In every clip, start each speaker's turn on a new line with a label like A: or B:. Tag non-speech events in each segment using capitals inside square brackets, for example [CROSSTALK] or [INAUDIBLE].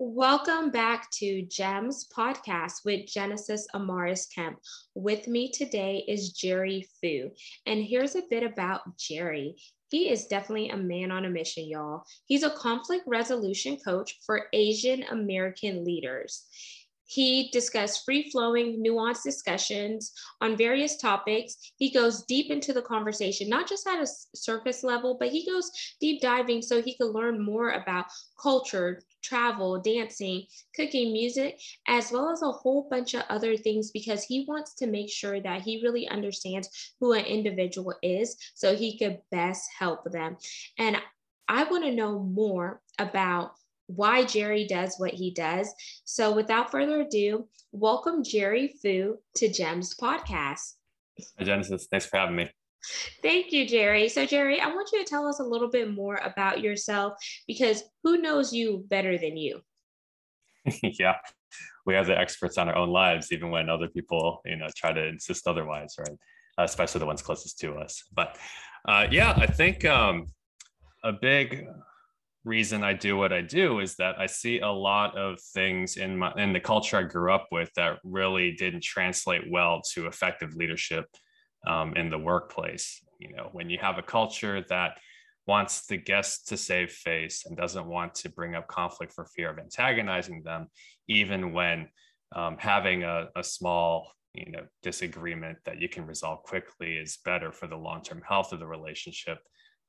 A: Welcome back to GEMS podcast with Genesis Amaris Kemp. With me today is Jerry Fu. And here's a bit about Jerry. He is definitely a man on a mission, y'all. He's a conflict resolution coach for Asian American leaders. He discussed free flowing, nuanced discussions on various topics. He goes deep into the conversation, not just at a surface level, but he goes deep diving so he could learn more about culture, travel, dancing, cooking, music, as well as a whole bunch of other things because he wants to make sure that he really understands who an individual is so he could best help them. And I want to know more about why Jerry does what he does. So, without further ado, welcome Jerry Fu to GEMS podcast.
B: Hi, Genesis. Thanks for having me.
A: Thank you, Jerry. So, Jerry, I want you to tell us a little bit more about yourself because who knows you better than you? [LAUGHS]
B: yeah, we have the experts on our own lives, even when other people, you know, try to insist otherwise, right? Uh, especially the ones closest to us. But uh, yeah, I think um, a big reason I do what I do is that I see a lot of things in my in the culture I grew up with that really didn't translate well to effective leadership um, in the workplace. You know, when you have a culture that wants the guests to save face and doesn't want to bring up conflict for fear of antagonizing them, even when um, having a, a small you know disagreement that you can resolve quickly is better for the long-term health of the relationship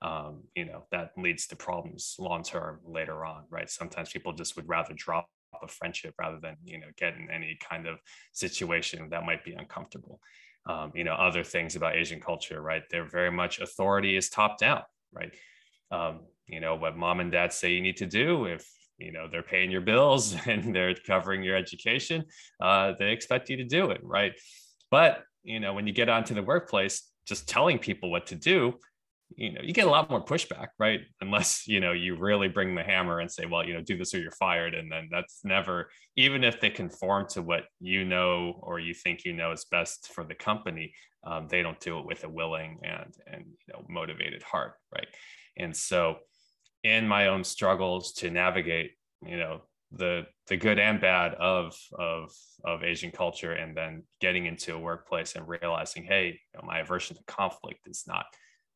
B: um, you know that leads to problems long term later on right? Sometimes people just would rather drop a friendship rather than you know get in any kind of situation that might be uncomfortable. Um, you know other things about asian culture right? They're very much authority is top down right? Um, you know what mom and dad say you need to do if you know they're paying your bills [LAUGHS] and they're covering your education uh, they expect you to do it right? But you know when you get onto the workplace just telling people what to do you know you get a lot more pushback right? Unless you know you really bring the hammer and say well you know do this or you're fired and then that's never even if they conform to what you know or you think you know is best for the company um, they don't do it with a willing and and you know motivated heart right? And so in my own struggles to navigate you know the the good and bad of of of asian culture and then getting into a workplace and realizing hey you know, my aversion to conflict is not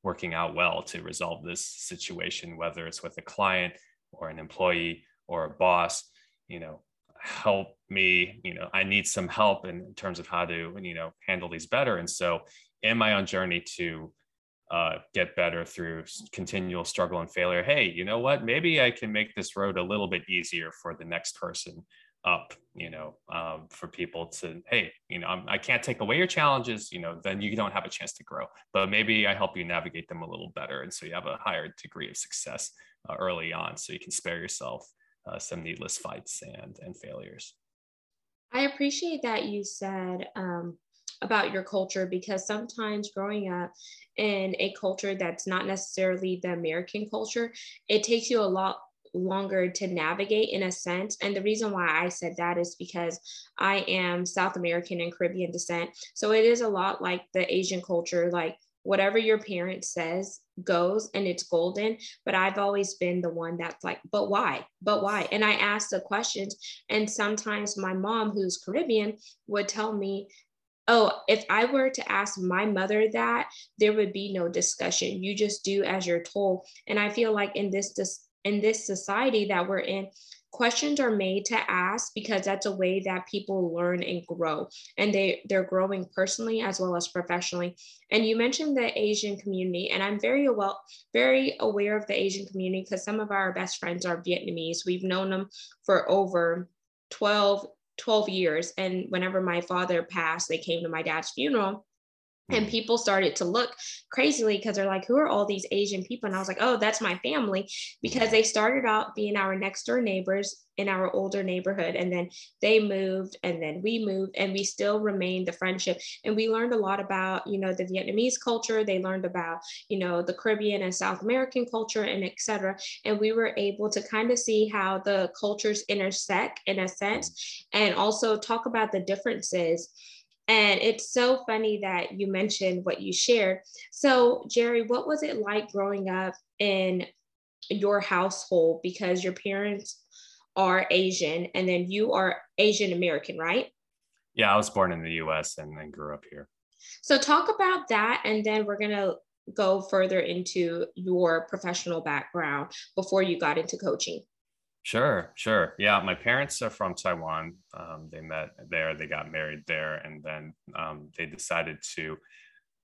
B: working out well to resolve this situation, whether it's with a client or an employee or a boss, you know, help me, you know, I need some help in terms of how to, you know, handle these better. And so in my own journey to uh, get better through continual struggle and failure, hey, you know what? Maybe I can make this road a little bit easier for the next person up you know um, for people to hey you know I'm, i can not take away your challenges you know then you don't have a chance to grow. But maybe i help you navigate them a little better and so you have a higher degree of success uh, early on so you can spare yourself uh, some needless fights and and failures.
A: I appreciate that you said um, about your culture because sometimes growing up in a culture that's not necessarily the american culture it takes you a lot longer to navigate in a sense. And the reason why I said that is because I am South American and Caribbean descent. So it is a lot like the Asian culture, like whatever your parent says goes and it's golden. But I've always been the one that's like, but why? But why? And I ask the questions. And sometimes my mom, who's Caribbean, would tell me, oh, if I were to ask my mother that, there would be no discussion. You just do as you're told. And I feel like in this, this in this society that we're in, questions are made to ask because that's a way that people learn and grow. And they they're growing personally as well as professionally. And you mentioned the asian community and i'm very well very aware of the asian community because some of our best friends are vietnamese. We've known them for over 12 12 years. And whenever my father passed they came to my dad's funeral and people started to look crazily because they're like, who are all these Asian people? And I was like, oh, that's my family because they started out being our next door neighbors in our older neighborhood. And then they moved and then we moved and we still remained the friendship. And we learned a lot about, you know, the Vietnamese culture. They learned about, you know, the Caribbean and South American culture and etc. And we were able to kind of see how the cultures intersect in a sense and also talk about the differences and it's so funny that you mentioned what you shared. So, Jerry, what was it like growing up in your household? Because your parents are Asian, and then you are Asian American, right?
B: Yeah, I was born in the US and then grew up here.
A: So, talk about that, and then we're going to go further into your professional background before you got into coaching.
B: Sure, sure. Yeah, my parents are from Taiwan. Um, they met there, they got married there, and then um, they decided to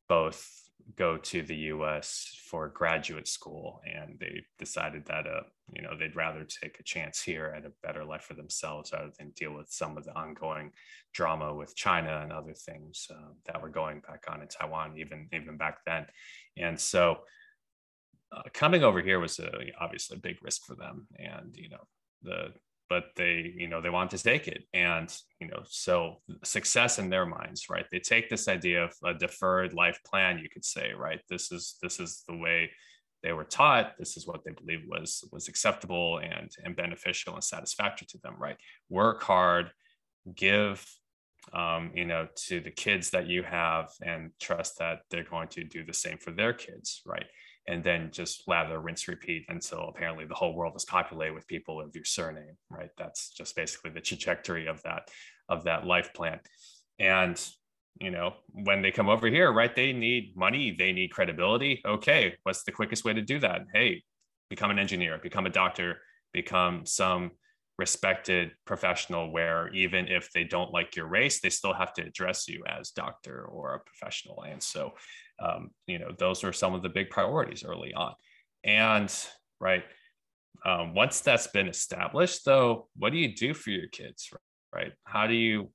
B: both go to the U.S. for graduate school, and they decided that uh, you know they'd rather take a chance here at a better life for themselves rather than deal with some of the ongoing drama with China and other things uh, that were going back on in Taiwan, even even back then. And so uh, coming over here was a, obviously a big risk for them and you know the but they you know they want to take it and you know so success in their minds right? They take this idea of a deferred life plan you could say right? This is this is the way they were taught. This is what they believed was was acceptable and and beneficial and satisfactory to them right? Work hard give um, you know to the kids that you have and trust that they're going to do the same for their kids right and then just lather, rinse, repeat until apparently the whole world is populated with people of your surname, right? That's just basically the trajectory of that of that life plan. And you know, when they come over here, right, they need money, they need credibility. Okay, what's the quickest way to do that? Hey, become an engineer, become a doctor, become some respected professional where even if they don't like your race, they still have to address you as doctor or a professional. And so um, you know those are some of the big priorities early on and right um, once that's been established though what do you do for your kids right how do you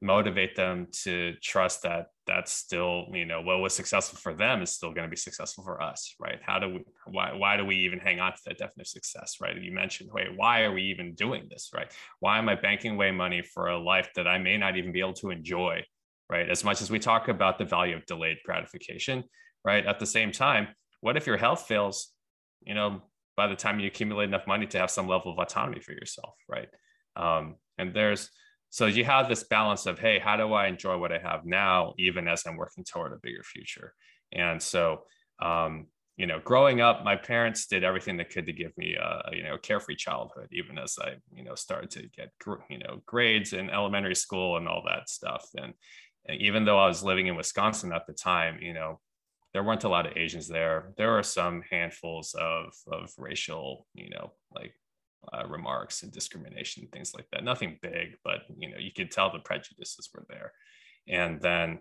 B: motivate them to trust that that's still you know what was successful for them is still going to be successful for us right how do we why why do we even hang on to that definition of success right you mentioned wait why are we even doing this right why am i banking away money for a life that i may not even be able to enjoy right? As much as we talk about the value of delayed gratification, right? At the same time, what if your health fails, you know, by the time you accumulate enough money to have some level of autonomy for yourself, right? Um, and there's, so you have this balance of, hey, how do I enjoy what I have now, even as I'm working toward a bigger future? And so, um, you know, growing up, my parents did everything they could to give me a, you know, carefree childhood, even as I, you know, started to get, you know, grades in elementary school and all that stuff. And, even though I was living in Wisconsin at the time, you know, there weren't a lot of Asians there. There are some handfuls of of racial, you know, like uh, remarks and discrimination, things like that. Nothing big, but you know, you could tell the prejudices were there. And then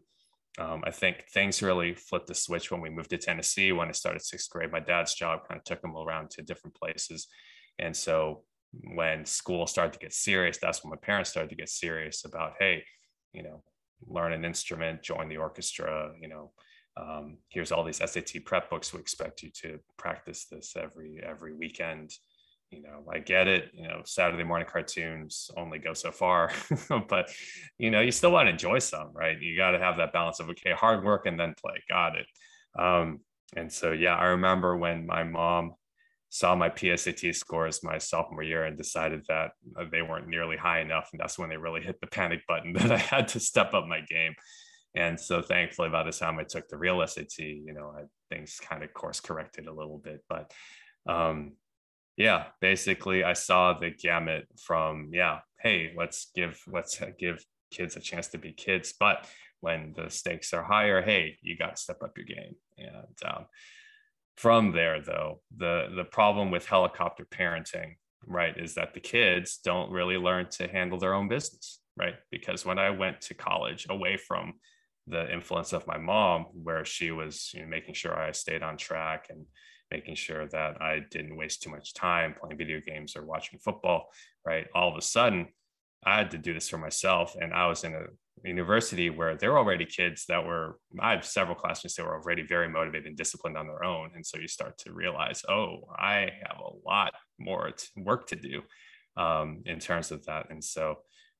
B: um, I think things really flipped the switch when we moved to Tennessee. When I started sixth grade, my dad's job kind of took him around to different places, and so when school started to get serious, that's when my parents started to get serious about, hey, you know, learn an instrument, join the orchestra, you know, um, here's all these SAT prep books. We expect you to practice this every every weekend. You know, I get it. You know, Saturday morning cartoons only go so far, [LAUGHS] but you know, you still want to enjoy some, right? You got to have that balance of okay, hard work and then play. Got it. Um, and so, yeah, I remember when my mom saw my PSAT scores my sophomore year and decided that uh, they weren't nearly high enough. And that's when they really hit the panic button [LAUGHS] that I had to step up my game. And so thankfully, by the time I took the real SAT, you know, I, things kind of course corrected a little bit. But um, yeah, basically, I saw the gamut from yeah, hey, let's give let's give kids a chance to be kids, but when the stakes are higher, hey, you got to step up your game. And um, from there though the the problem with helicopter parenting right is that the kids don't really learn to handle their own business right because when i went to college away from the influence of my mom where she was you know, making sure i stayed on track and making sure that i didn't waste too much time playing video games or watching football right? All of a sudden i had to do this for myself and i was in a university where there were already kids that were i have several classmates that were already very motivated and disciplined on their own and so you start to realize oh i have a lot more work to do um, in terms of that and so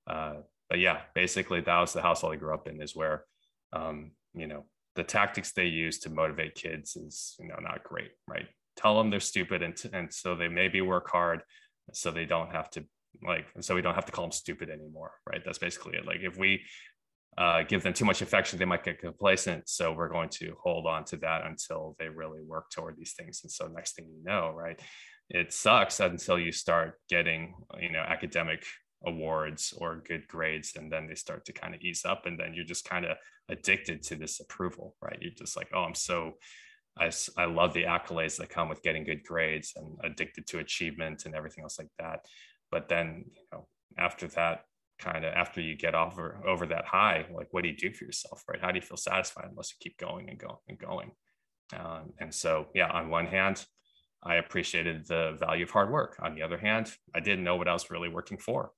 B: uh, but yeah basically that was the household i grew up in is where um, you know the tactics they use to motivate kids is you know not great right tell them they're stupid and, and so they maybe work hard so they don't have to like so we don't have to call them stupid anymore right that's basically it like if we uh, give them too much affection, they might get complacent. So we're going to hold on to that until they really work toward these things. And so next thing you know, right, it sucks until you start getting you know academic awards or good grades and then they start to kind of ease up and then you're just kind of addicted to this approval right? You're just like oh i'm so I, I love the accolades that come with getting good grades and addicted to achievement and everything else like that. But then you know after that kind of after you get over over that high like what do you do for yourself right? How do you feel satisfied unless you keep going and going and going? Um, and so yeah on one hand i appreciated the value of hard work. On the other hand i didn't know what i was really working for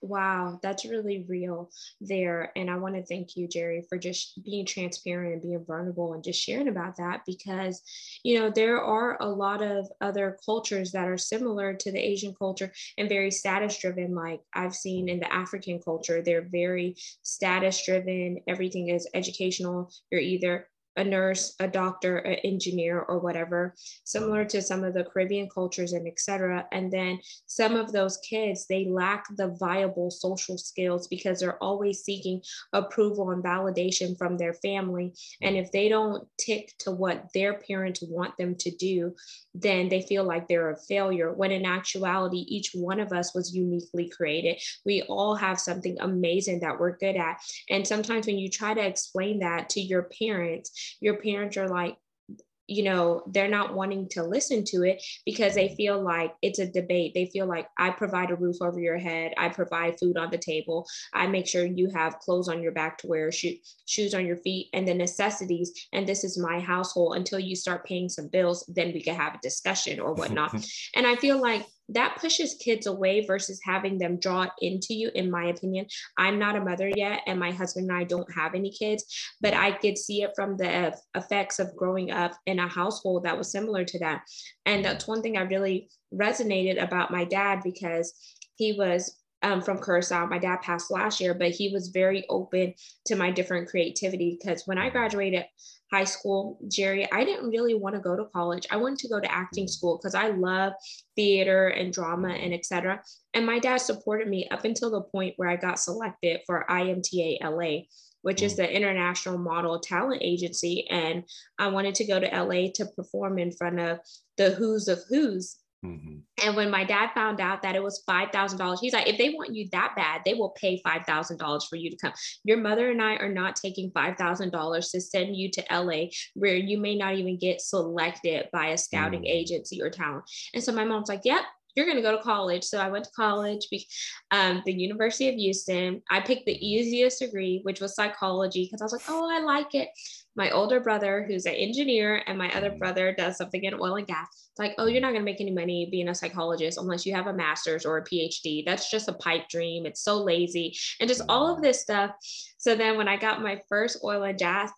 A: wow, that's really real there. And I want to thank you, Jerry, for just being transparent and being vulnerable and just sharing about that because, you know, there are a lot of other cultures that are similar to the Asian culture and very status driven. Like I've seen in the African culture, they're very status driven. Everything is educational. You're either a nurse, a doctor, an engineer, or whatever, similar to some of the Caribbean cultures and etc. And then some of those kids, they lack the viable social skills because they're always seeking approval and validation from their family. And if they don't tick to what their parents want them to do, then they feel like they're a failure. When in actuality, each one of us was uniquely created. We all have something amazing that we're good at. And sometimes when you try to explain that to your parents, your parents are like, you know, they're not wanting to listen to it because they feel like it's a debate. They feel like I provide a roof over your head, I provide food on the table, I make sure you have clothes on your back to wear, sho- shoes on your feet, and the necessities. And this is my household until you start paying some bills, then we can have a discussion or whatnot. [LAUGHS] and I feel like that pushes kids away versus having them draw into you in my opinion. I'm not a mother yet and my husband and i don't have any kids but i could see it from the effects of growing up in a household that was similar to that. And that's one thing i really resonated about my dad because he was um, from Curacao. My dad passed last year, but he was very open to my different creativity because when I graduated high school, Jerry, I didn't really want to go to college. I wanted to go to acting school because I love theater and drama and etc. And my dad supported me up until the point where I got selected for IMTA LA, which is mm. the International Model Talent Agency. And I wanted to go to LA to perform in front of the who's of who's Mm-hmm. And when my dad found out that it was $5,000, he's like, if they want you that bad, they will pay $5,000 for you to come. Your mother and I are not taking $5,000 to send you to LA where you may not even get selected by a scouting mm-hmm. agency or talent. And so my mom's like, yep, you're going to go to college. So I went to college, um, the University of Houston. I picked the easiest degree, which was psychology, because I was like, oh, I like it. My older brother, who's an engineer, and my other brother does something in oil and gas. It's like, oh, you're not going to make any money being a psychologist unless you have a master's or a PhD. That's just a pipe dream. It's so lazy, and just all of this stuff. So then, when I got my first oil and gas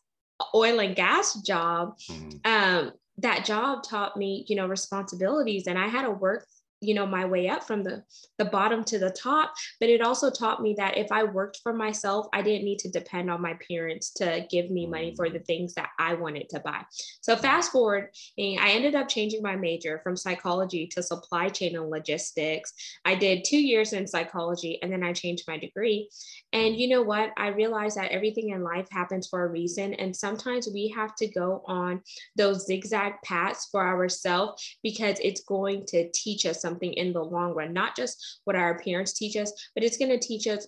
A: oil and gas job, mm-hmm. um, that job taught me, you know, responsibilities, and I had to work you know my way up from the the bottom to the top but it also taught me that if i worked for myself i didn't need to depend on my parents to give me money for the things that i wanted to buy. So fast forward eh, i ended up changing my major from psychology to supply chain and logistics. I did two years in psychology and then i changed my degree. And you know what? I realized that everything in life happens for a reason and sometimes we have to go on those zigzag paths for ourselves because it's going to teach us something in the long run, not just what our parents teach us, but it's going to teach us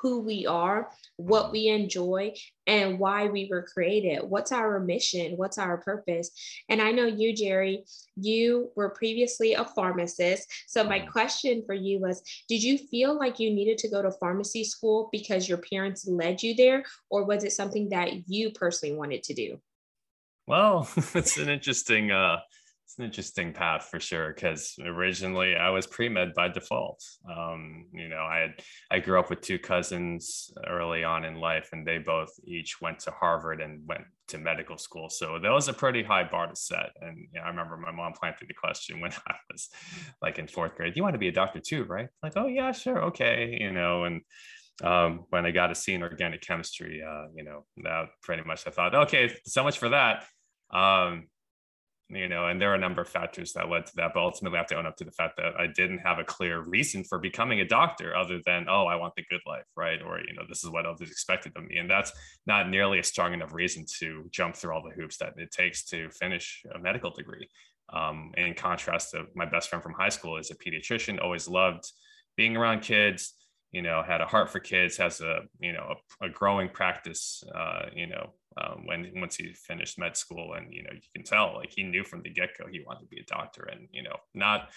A: who we are, what we enjoy, and why we were created. What's our mission? What's our purpose? And I know you, Jerry, you were previously a pharmacist. So, my question for you was Did you feel like you needed to go to pharmacy school because your parents led you there, or was it something that you personally wanted to do?
B: Well, [LAUGHS] it's an interesting uh, it's an interesting path for sure because originally I was pre med by default. Um, you know, I had I grew up with two cousins early on in life, and they both each went to Harvard and went to medical school. So that was a pretty high bar to set. And you know, I remember my mom planted the question when [LAUGHS] I was like in fourth grade: "You want to be a doctor too, right?" Like, "Oh yeah, sure, okay," you know, and um, when I got a C in organic chemistry, uh, you know, that pretty much I thought, okay, so much for that. Um, you know, and there are a number of factors that led to that. But ultimately, I have to own up to the fact that I didn't have a clear reason for becoming a doctor other than, oh, I want the good life, right? Or, you know, this is what others expected of me. And that's not nearly a strong enough reason to jump through all the hoops that it takes to finish a medical degree. Um, in contrast to my best friend from high school is a pediatrician, always loved being around kids, you know, had a heart for kids, has a, you know, a, a growing practice, uh, you know, um, when once he finished med school and, you know, you can tell like he knew from the get go he wanted to be a doctor and, you know, not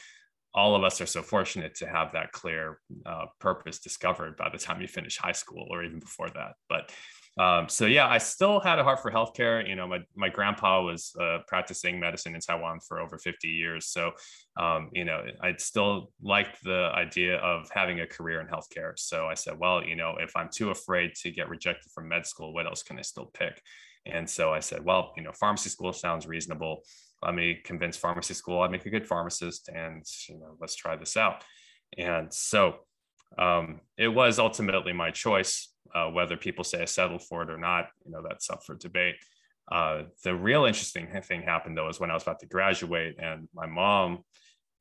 B: all of us are so fortunate to have that clear uh, purpose discovered by the time you finish high school or even before that. But um, so yeah, I still had a heart for healthcare. You know, my my grandpa was uh, practicing medicine in Taiwan for over 50 years, so um, you know, I still liked the idea of having a career in healthcare. So I said, well, you know, if I'm too afraid to get rejected from med school, what else can I still pick? And so I said, well, you know, pharmacy school sounds reasonable. Let me convince pharmacy school I'd make a good pharmacist, and you know, let's try this out. And so um, it was ultimately my choice uh, whether people say I settled for it or not, you know, that's up for debate. Uh, the real interesting thing happened though is when I was about to graduate, and my mom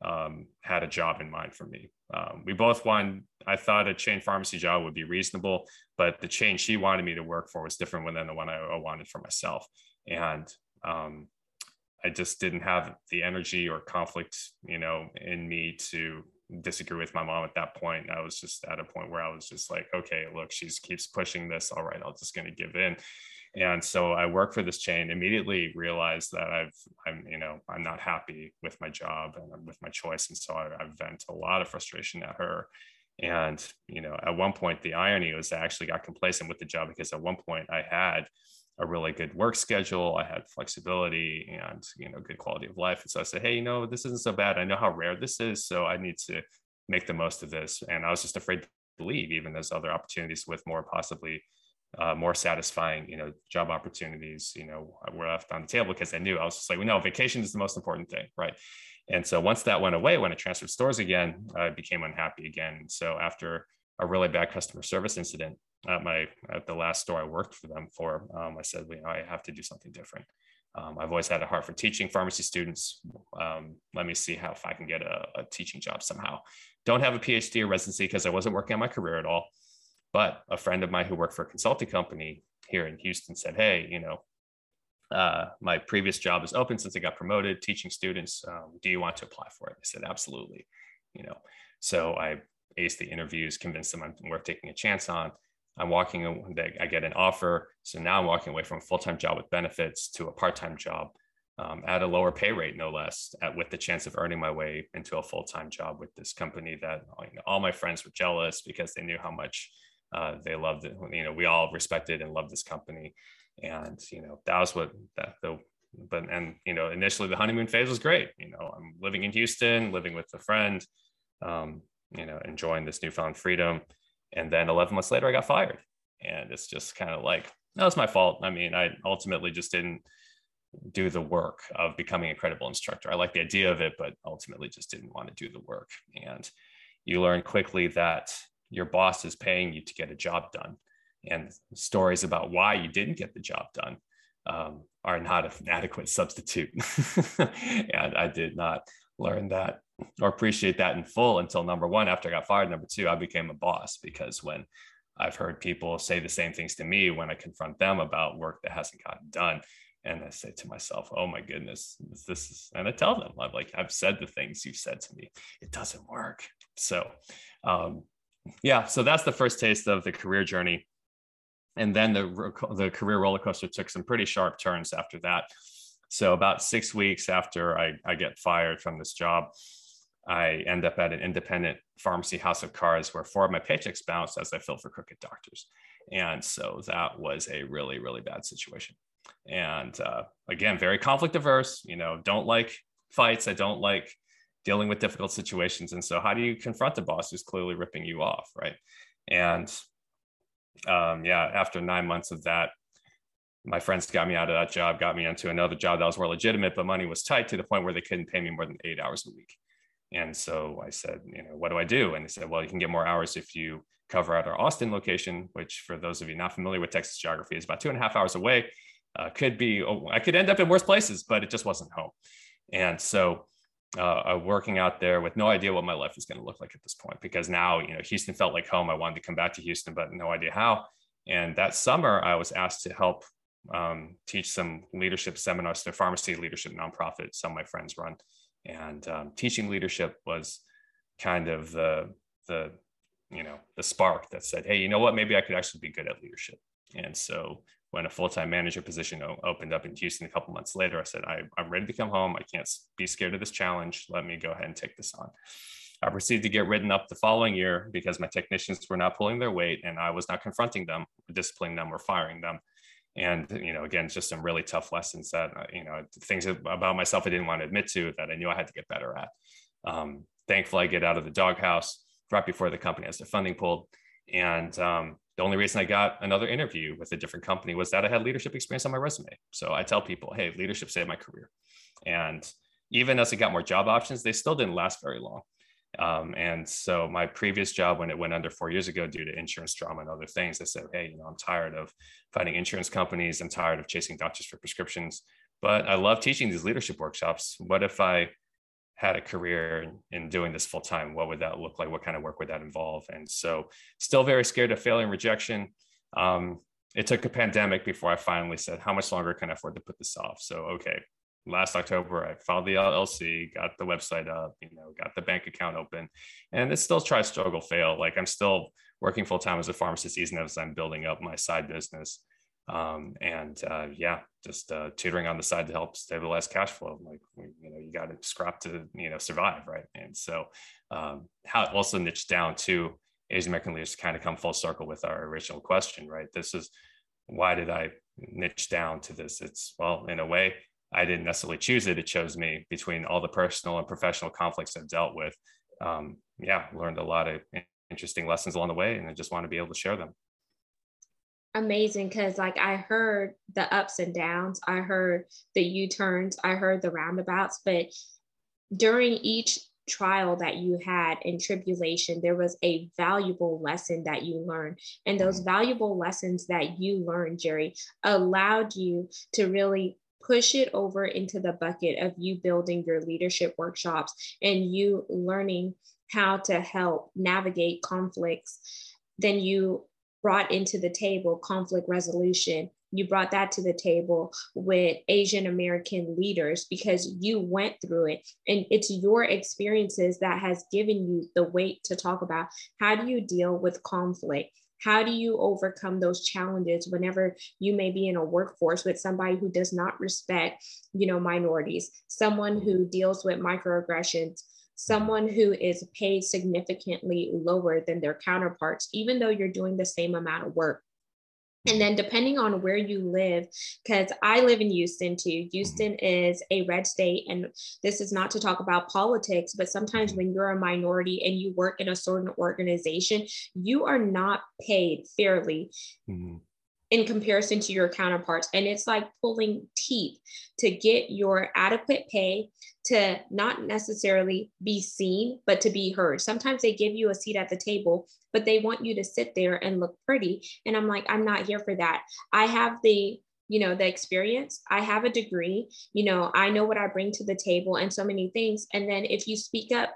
B: um, had a job in mind for me. Um, we both wanted. I thought a chain pharmacy job would be reasonable, but the chain she wanted me to work for was different than the one I wanted for myself, and um, I just didn't have the energy or conflict, you know, in me to disagree with my mom at that point. I was just at a point where I was just like, okay, look, she keeps pushing this. All right, I'm just going to give in. And so I work for this chain, immediately realized that I've, I'm, you know, I'm not happy with my job and with my choice. And so I, I vent a lot of frustration at her. And, you know, at one point, the irony was I actually got complacent with the job because at one point I had a really good work schedule. I had flexibility and you know good quality of life. And so I said, hey, you know, this isn't so bad. I know how rare this is, so I need to make the most of this. And I was just afraid to leave, even those other opportunities with more possibly uh, more satisfying, you know, job opportunities, you know, were left on the table because I knew I was just like, well, no, vacation is the most important thing, right? And so once that went away, when I transferred stores again, I became unhappy again. So after a really bad customer service incident, at my at the last store I worked for them for, um, I said, well, you know, I have to do something different. Um, I've always had a heart for teaching pharmacy students. Um, let me see how if I can get a, a, teaching job somehow. Don't have a PhD or residency because I wasn't working on my career at all. But a friend of mine who worked for a consulting company here in Houston said, "Hey, you know, uh, my previous job is open since I got promoted, teaching students. Um, do you want to apply for it?" I said, "Absolutely." You know, so I aced the interviews, convinced them I'm worth taking a chance on I'm walking, I get an offer. So now I'm walking away from a full time job with benefits to a part time job um, at a lower pay rate, no less, at, with the chance of earning my way into a full time job with this company that you know, all my friends were jealous because they knew how much uh, they loved it. You know, we all respected and loved this company. And, you know, that was what that, the, but, and, you know, initially the honeymoon phase was great. You know, I'm living in Houston, living with a friend, um, you know, enjoying this newfound freedom and then 11 months later, I got fired. And it's just kind of like, that was my fault. I mean, I ultimately just didn't do the work of becoming a credible instructor. I like the idea of it, but ultimately just didn't want to do the work. And you learn quickly that your boss is paying you to get a job done. And stories about why you didn't get the job done um, are not an [LAUGHS] adequate substitute. [LAUGHS] and I did not learn that or appreciate that in full until number one, after I got fired. Number two, I became a boss because when I've heard people say the same things to me when I confront them about work that hasn't gotten done. And I say to myself, oh my goodness, this is, and I tell them, I'm like, I've said the things you've said to me. It doesn't work. So, um, yeah, so that's the first taste of the career journey. And then the, the career roller coaster took some pretty sharp turns after that. So, about six weeks after I, I get fired from this job, I end up at an independent pharmacy house of cards where four of my paychecks bounced as I filled for crooked doctors. And so that was a really, really bad situation. And uh, again, very conflict averse, you know, don't like fights. I don't like dealing with difficult situations. And so, how do you confront a boss who's clearly ripping you off? Right. And um, yeah, after nine months of that, my friends got me out of that job, got me into another job that was more legitimate, but money was tight to the point where they couldn't pay me more than eight hours a week. And so I said, you know, what do I do? And they said, well, you can get more hours if you cover at our Austin location, which for those of you not familiar with Texas geography is about two and a half hours away. Uh, could be, oh, I could end up in worse places, but it just wasn't home. And so uh, working out there with no idea what my life was going to look like at this point, because now, you know, Houston felt like home. I wanted to come back to Houston, but no idea how. And that summer, I was asked to help um, teach some leadership seminars. The pharmacy leadership nonprofit some of my friends run, and um, teaching leadership was kind of the the you know the spark that said, hey, you know what? Maybe I could actually be good at leadership. And so when a full-time manager position opened up in Houston a couple months later, I said, I, I'm ready to come home. I can't be scared of this challenge. Let me go ahead and take this on. I proceeded to get written up the following year because my technicians were not pulling their weight and I was not confronting them, disciplining them, or firing them. And, you know, again, just some really tough lessons that, uh, you know, things about myself I didn't want to admit to that I knew I had to get better at. Um, thankfully, I get out of the doghouse right before the company has their funding pulled. And um, the only reason I got another interview with a different company was that I had leadership experience on my resume. So I tell people, hey, leadership saved my career. And even as I got more job options, they still didn't last very long. Um, and so my previous job, when it went under four years ago due to insurance drama and other things, I said, hey, you know, I'm tired of fighting insurance companies. I'm tired of chasing doctors for prescriptions, but I love teaching these leadership workshops. What if I had a career in, in doing this full time? What would that look like? What kind of work would that involve? And so still very scared of failure and rejection. Um, it took a pandemic before I finally said, how much longer can I afford to put this off? So, okay, last October, I filed the LLC, got the website up, you know, got the bank account open, and it's still try, struggle, fail. Like I'm still working full time as a pharmacist, even as I'm building up my side business. Um, and uh, yeah, just uh, tutoring on the side to help stabilize cash flow. Like you know, you got to scrap to you know survive, right? And so um, how also niche down to Asian American leaders kind of come full circle with our original question, right? This is why did I niche down to this? It's well, in a way, I didn't necessarily choose it. It chose me between all the personal and professional conflicts I've dealt with. Um, yeah, learned a lot of interesting lessons along the way, and I just want to be able to share them.
A: Amazing, because like I heard the ups and downs, I heard the U turns, I heard the roundabouts, but during each trial that you had in tribulation, there was a valuable lesson that you learned. And those mm-hmm. valuable lessons that you learned, Jerry, allowed you to really push it over into the bucket of you building your leadership workshops and you learning how to help navigate conflicts. Then you brought into the table conflict resolution. You brought that to the table with Asian American leaders because you went through it. And it's your experiences that has given you the weight to talk about how do you deal with conflict? How do you overcome those challenges whenever you may be in a workforce with somebody who does not respect, you know, minorities, someone who deals with microaggressions, someone who is paid significantly lower than their counterparts, even though you're doing the same amount of work. And then depending on where you live, because I live in Houston too. Houston is a red state. And this is not to talk about politics, but sometimes when you're a minority and you work in a certain organization, you are not paid fairly. Mm-hmm in comparison to your counterparts. And it's like pulling teeth to get your adequate pay to not necessarily be seen, but to be heard. Sometimes they give you a seat at the table, but they want you to sit there and look pretty. And I'm like, I'm not here for that. I have the you know the experience i have a degree you know i know what i bring to the table and so many things and then if you speak up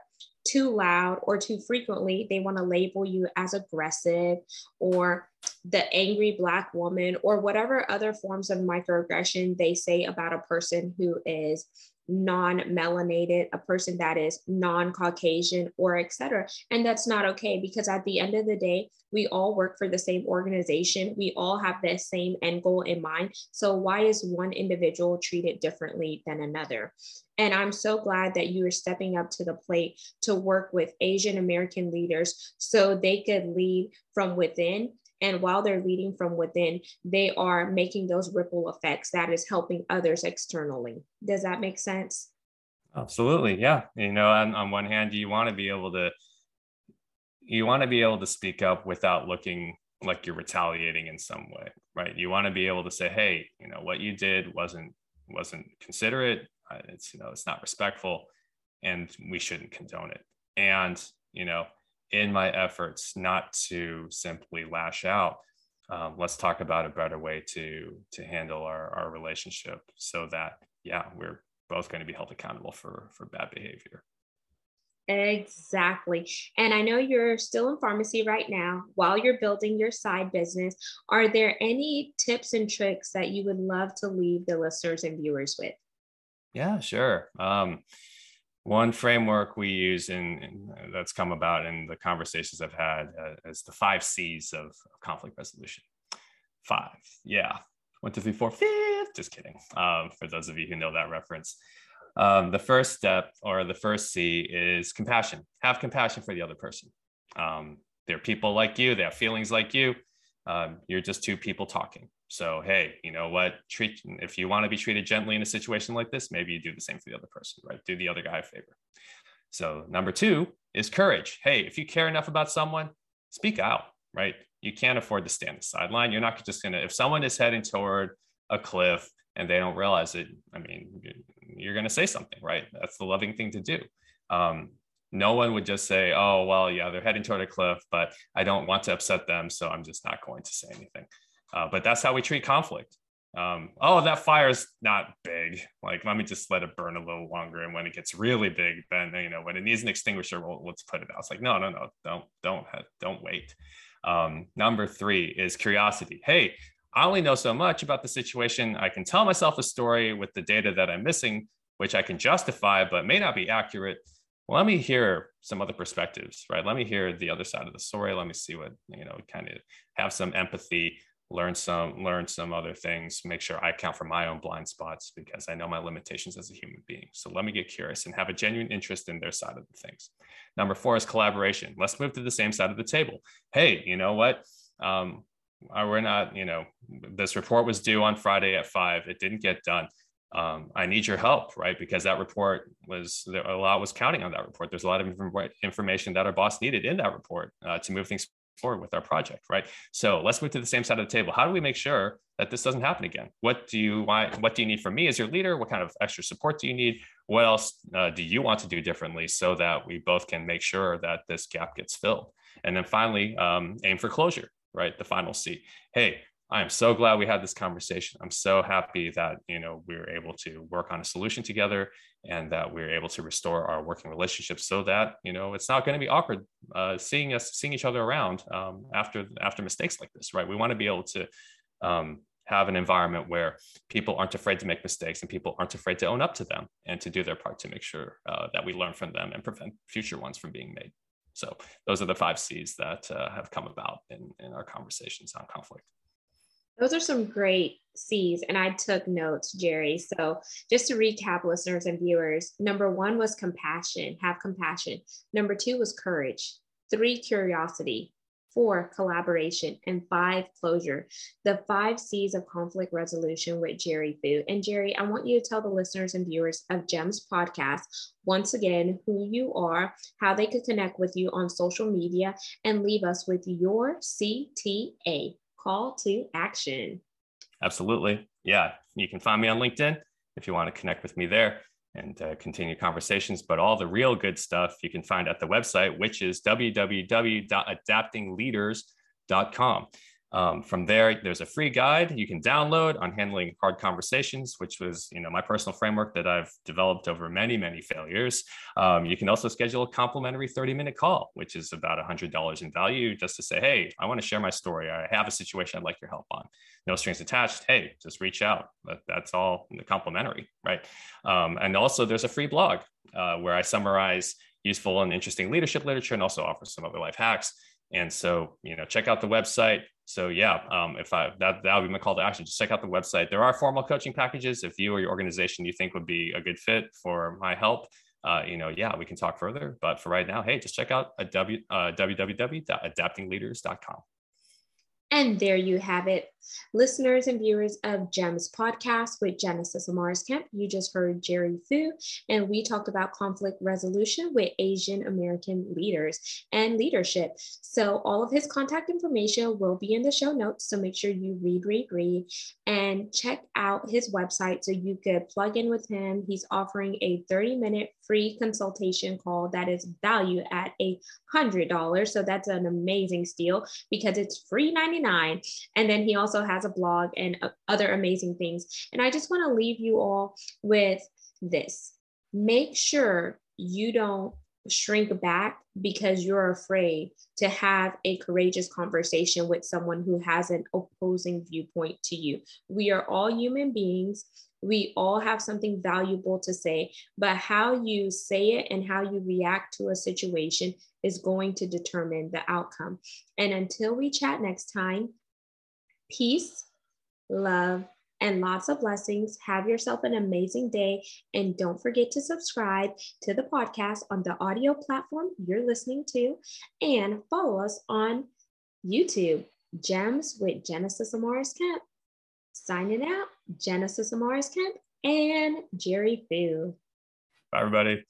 A: too loud or too frequently, they want to label you as aggressive or the angry Black woman or whatever other forms of microaggression they say about a person who is non melanated, a person that is non Caucasian, or etc. And that's not okay because at the end of the day, we all work for the same organization. We all have the same end goal in mind. So, why is one individual treated differently than another? And I'm so glad that you are stepping up to the plate to work with Asian American leaders so they could lead from within and while they're leading from within, they are making those ripple effects that is helping others externally. Does that make sense?
B: Absolutely. Yeah. You know, on, on one hand, you want to be able to you want to be able to speak up without looking like you're retaliating in some way, right? You want to be able to say, "Hey, you know, what you did wasn't wasn't considerate. It's you know, it's not respectful, and we shouldn't condone it." And you know, in my efforts not to simply lash out um, let's talk about a better way to to handle our, our relationship so that yeah we're both going to be held accountable for for bad behavior
A: Exactly. And I know you're still in pharmacy right now while you're building your side business. Are there any tips and tricks that you would love to leave the listeners and viewers with?
B: Yeah, sure. Um, one framework we use in, in, that's come about in the conversations I've had uh, is the five C's of, of, conflict resolution. Five, yeah, one, two, three, four, fifth. Just kidding. Um, for those of you who know that reference, um, the first step or the first C is compassion. Have compassion for the other person. Um, they're people like you. They have feelings like you. Um, you're just two people talking. So, hey, you know what? Treat if you want to be treated gently in a situation like this, maybe you do the same for the other person, right? Do the other guy a favor. So, number two is courage. Hey, if you care enough about someone, speak out, right? You can't afford to stand the sideline. You're not just gonna, if someone is heading toward a cliff and they don't realize it, I mean, you're gonna say something, right? That's the loving thing to do. Um, no one would just say, oh, well, yeah, they're heading toward a cliff, but I don't want to upset them. So I'm just not going to say anything. Uh, but that's how we treat conflict. Um, oh, that fire's not big. Like, let me just let it burn a little longer. And when it gets really big, then you know, when it needs an extinguisher, we'll let's put it out. It's like, no, no, no, don't, don't, don't wait. Um, number three is curiosity. Hey, I only know so much about the situation. I can tell myself a story with the data that I'm missing, which I can justify, but may not be accurate well, let me hear some other perspectives, right? Let me hear the other side of the story. Let me see what, you know, kind of have some empathy, learn some, learn some other things, make sure I account for my own blind spots because I know my limitations as a human being. So let me get curious and have a genuine interest in their side of the things. Number four is collaboration. Let's move to the same side of the table. Hey, you know what? Um, we're not, you know, this report was due on Friday at five. It didn't get done um, I need your help, right? Because that report was there, a lot was counting on that report. There's a lot of information that our boss needed in that report uh, to move things forward with our project, right? So let's move to the same side of the table. How do we make sure that this doesn't happen again? What do you want? What do you need from me as your leader? What kind of extra support do you need? What else uh, do you want to do differently so that we both can make sure that this gap gets filled? And then finally, um, aim for closure, right? The final C. Hey, I am so glad we had this conversation. I'm so happy that you know we were able to work on a solution together, and that we are able to restore our working relationship so that you know it's not going to be awkward uh, seeing us seeing each other around um, after after mistakes like this, right? We want to be able to um, have an environment where people aren't afraid to make mistakes and people aren't afraid to own up to them and to do their part to make sure uh, that we learn from them and prevent future ones from being made. So those are the five C's that uh, have come about in, in our conversations on conflict.
A: Those are some great C's, and I took notes, Jerry. So, just to recap, listeners and viewers number one was compassion, have compassion. Number two was courage. Three, curiosity. Four, collaboration. And five, closure. The five C's of conflict resolution with Jerry Fu. And Jerry, I want you to tell the listeners and viewers of GEMS podcast once again who you are, how they could connect with you on social media, and leave us with your CTA call to action.
B: Absolutely. Yeah. You can find me on LinkedIn if you want to connect with me there and uh, continue conversations. But all the real good stuff you can find at the website, which is www.adaptingleaders.com. Um, from there, there's a free guide you can download on handling hard conversations, which was, you know, my personal framework that I've developed over many, many failures. Um, you can also schedule a complimentary 30-minute call, which is about $100 in value, just to say, hey, I want to share my story. I have a situation I'd like your help on. No strings attached. Hey, just reach out. That, that's all complimentary, right? Um, and also, there's a free blog uh, where I summarize useful and interesting leadership literature and also offer some other life hacks. And so, you know, check out the website so yeah, um, if I that that would be my call to action. Just check out the website. There are formal coaching packages. If you or your organization you think would be a good fit for my help, uh, you know, yeah, we can talk further. But for right now, hey, just check out a w, uh, www.adaptingleaders.com.
A: And there you have it. Listeners and viewers of GEMS podcast with Genesis Amaris Kemp, you just heard Jerry Fu, and we talked about conflict resolution with Asian American leaders and leadership. So, all of his contact information will be in the show notes. So, make sure you read, read, read, and check out his website so you could plug in with him. He's offering a 30 minute free consultation call that is valued at a $100. So, that's an amazing steal because it's free 99. And then he also also has a blog and uh, other amazing things. And I just want to leave you all with this make sure you don't shrink back because you're afraid to have a courageous conversation with someone who has an opposing viewpoint to you. We are all human beings. We all have something valuable to say, but how you say it and how you react to a situation is going to determine the outcome. And until we chat next time, peace, love, and lots of blessings. Have yourself an amazing day. And don't forget to subscribe to the podcast on the audio platform you're listening to and follow us on YouTube, Gems with Genesis Amaris Kemp. Signing out, Genesis Amaris Kemp and Jerry Fu.
B: Bye, everybody.